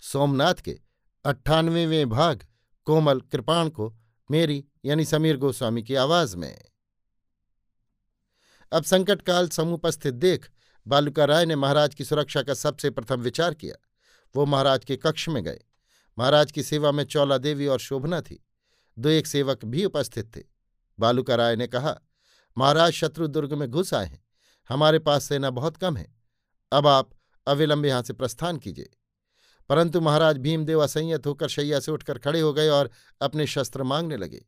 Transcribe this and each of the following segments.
सोमनाथ के अट्ठानवेवें भाग कोमल कृपाण को मेरी यानी समीर गोस्वामी की आवाज़ में। अब संकटकाल समुपस्थित देख बालुका राय ने महाराज की सुरक्षा का सबसे प्रथम विचार किया। वो महाराज के कक्ष में गए। महाराज की सेवा में चौला देवी और शोभना थी। दो एक सेवक भी उपस्थित थे। बालुका राय ने कहा, महाराज शत्रु दुर्ग में घुस आए हैं। हमारे पास सेना बहुत कम है। अब आप अविलंब यहाँ से प्रस्थान कीजिए। परंतु महाराज भीमदेव असंयत होकर शैया से उठकर खड़े हो गए और अपने शस्त्र मांगने लगे।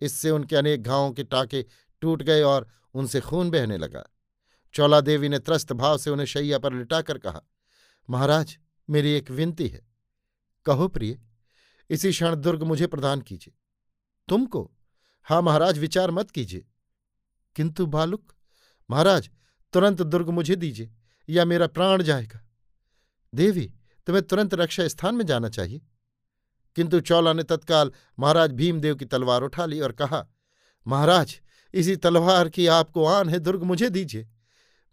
इससे उनके अनेक घावों के टाके टूट गए और उनसे खून बहने लगा। चौला देवी ने त्रस्त भाव से उन्हें शैया पर लिटाकर कहा, महाराज, मेरी एक विनती है। कहो प्रिय, इसी क्षण दुर्ग मुझे प्रदान कीजिए। तुमको हाँ महाराज, विचार मत कीजिए। किंतु बालुक महाराज, तुरंत दुर्ग मुझे दीजिए या मेरा प्राण जाएगा। देवी तुम्हें तुरंत रक्षा स्थान में जाना चाहिए। किंतु चौला ने तत्काल महाराज भीमदेव की तलवार उठा ली और कहा, महाराज, इसी तलवार की आपको आन है, दुर्ग मुझे दीजिए।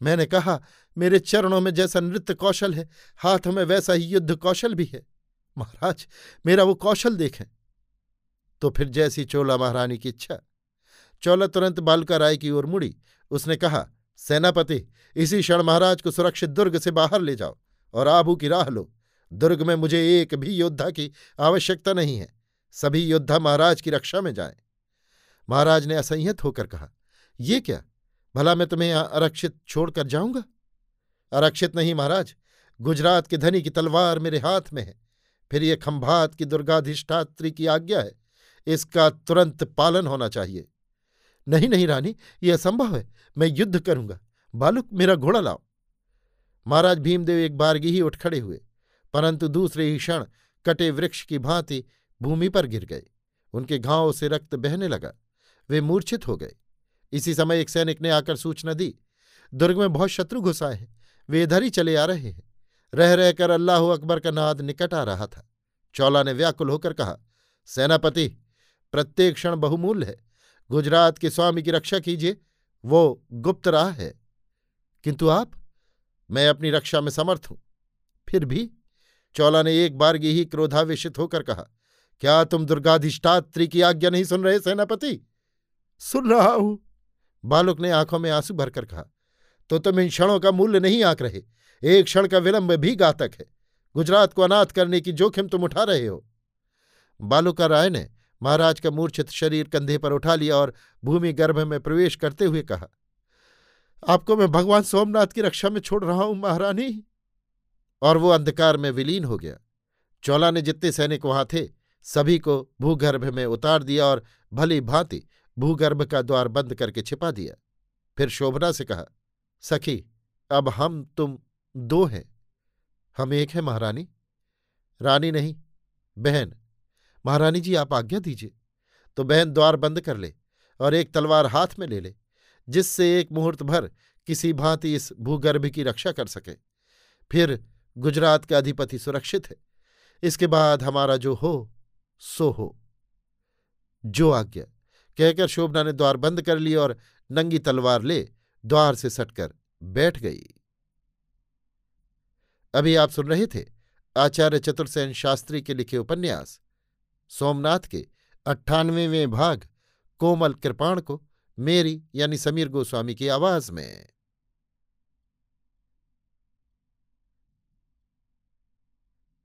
मैंने कहा, मेरे चरणों में जैसा नृत्य कौशल है, हाथ में वैसा ही युद्ध कौशल भी है। महाराज, मेरा वो कौशल देखें। तो फिर जैसी चोला महारानी की इच्छा, चौला तुरंत बालका राय की ओर मुड़ी। उसने कहा, सेनापति, इसी क्षण महाराज को सुरक्षित दुर्ग से बाहर ले जाओ और आबू की राह लो। दुर्ग में मुझे एक भी योद्धा की आवश्यकता नहीं है। सभी योद्धा महाराज की रक्षा में जाएँ। महाराज ने असंयत होकर कहा, ये क्या? भला मैं तुम्हें यहाँ आरक्षित छोड़कर जाऊँगा? आरक्षित नहीं महाराज, गुजरात के धनी की तलवार मेरे हाथ में है। फिर ये खंभात की दुर्गाधिष्ठात्री की आज्ञा है। इसका तुरंत पालन होना चाहिए। नहीं नहीं रानी, ये असंभव है। मैं युद्ध करूँगा। बालुक, मेरा घोड़ा लाओ। महाराज भीमदेव एक बारगी ही उठ खड़े हुए। परंतु दूसरे ही क्षण कटे वृक्ष की भांति भूमि पर गिर गए। उनके घावों से रक्त बहने लगा। वे मूर्छित हो गए। इसी समय एक सैनिक ने आकर सूचना दी, दुर्ग में बहुत शत्रु घुसाए हैं। वे इधर ही चले आ रहे हैं। रह रहकर अल्लाह अकबर का नाद निकट आ रहा था। चौला ने व्याकुल होकर कहा, सेनापति, प्रत्येक क्षण बहुमूल्य है। गुजरात के स्वामी की रक्षा कीजिए। वो गुप्त राह है। किंतु आप, मैं अपनी रक्षा में समर्थ हूँ। फिर भी चौला ने एक बार ही क्रोधावेशित होकर कहा क्या तुम दुर्गाधिष्ठात्री की आज्ञा नहीं सुन रहे सेनापति? सुन रहा हूँ। बालुक ने आँखों में आँसू भरकर कहा तो तुम इन क्षणों का मूल्य नहीं आंक रहे। एक क्षण का विलंब भी घातक है। गुजरात को अनाथ करने की जोखिम तुम उठा रहे हो। बालुका राय ने महाराज का मूर्छित शरीर कंधे पर उठा लिया और भूमि गर्भ में प्रवेश करते हुए कहा आपको मैं भगवान सोमनाथ की रक्षा में छोड़ रहा हूँ महारानी। और वो अंधकार में विलीन हो गया। चौला ने जितने सैनिक वहाँ थे, सभी को भूगर्भ में उतार दिया और भली भांति भूगर्भ का द्वार बंद करके छिपा दिया। फिर शोभना से कहा, सखी, अब हम तुम दो हैं। हम एक हैं, महारानी। रानी नहीं, बहन। महारानी जी, आप आज्ञा दीजिए। तो बहन द्वार बंद कर ले और एक तलवार हाथ में ले ले, जिससे एक मुहूर्त भर किसी भांति इस भूगर्भ की रक्षा कर सके। फिर गुजरात का अधिपति सुरक्षित है। इसके बाद हमारा जो हो, सो हो। जो आज्ञा। कहकर शोभना ने द्वार बंद कर लिया और नंगी तलवार ले द्वार से सटकर बैठ गई। अभी आप सुन रहे थे आचार्य चतुर्सेन शास्त्री के लिखे उपन्यास, सोमनाथ के अट्ठानवेवें भाग, कोमल कृपाण को मेरी यानी समीर गोस्वामी की आवाज़ में।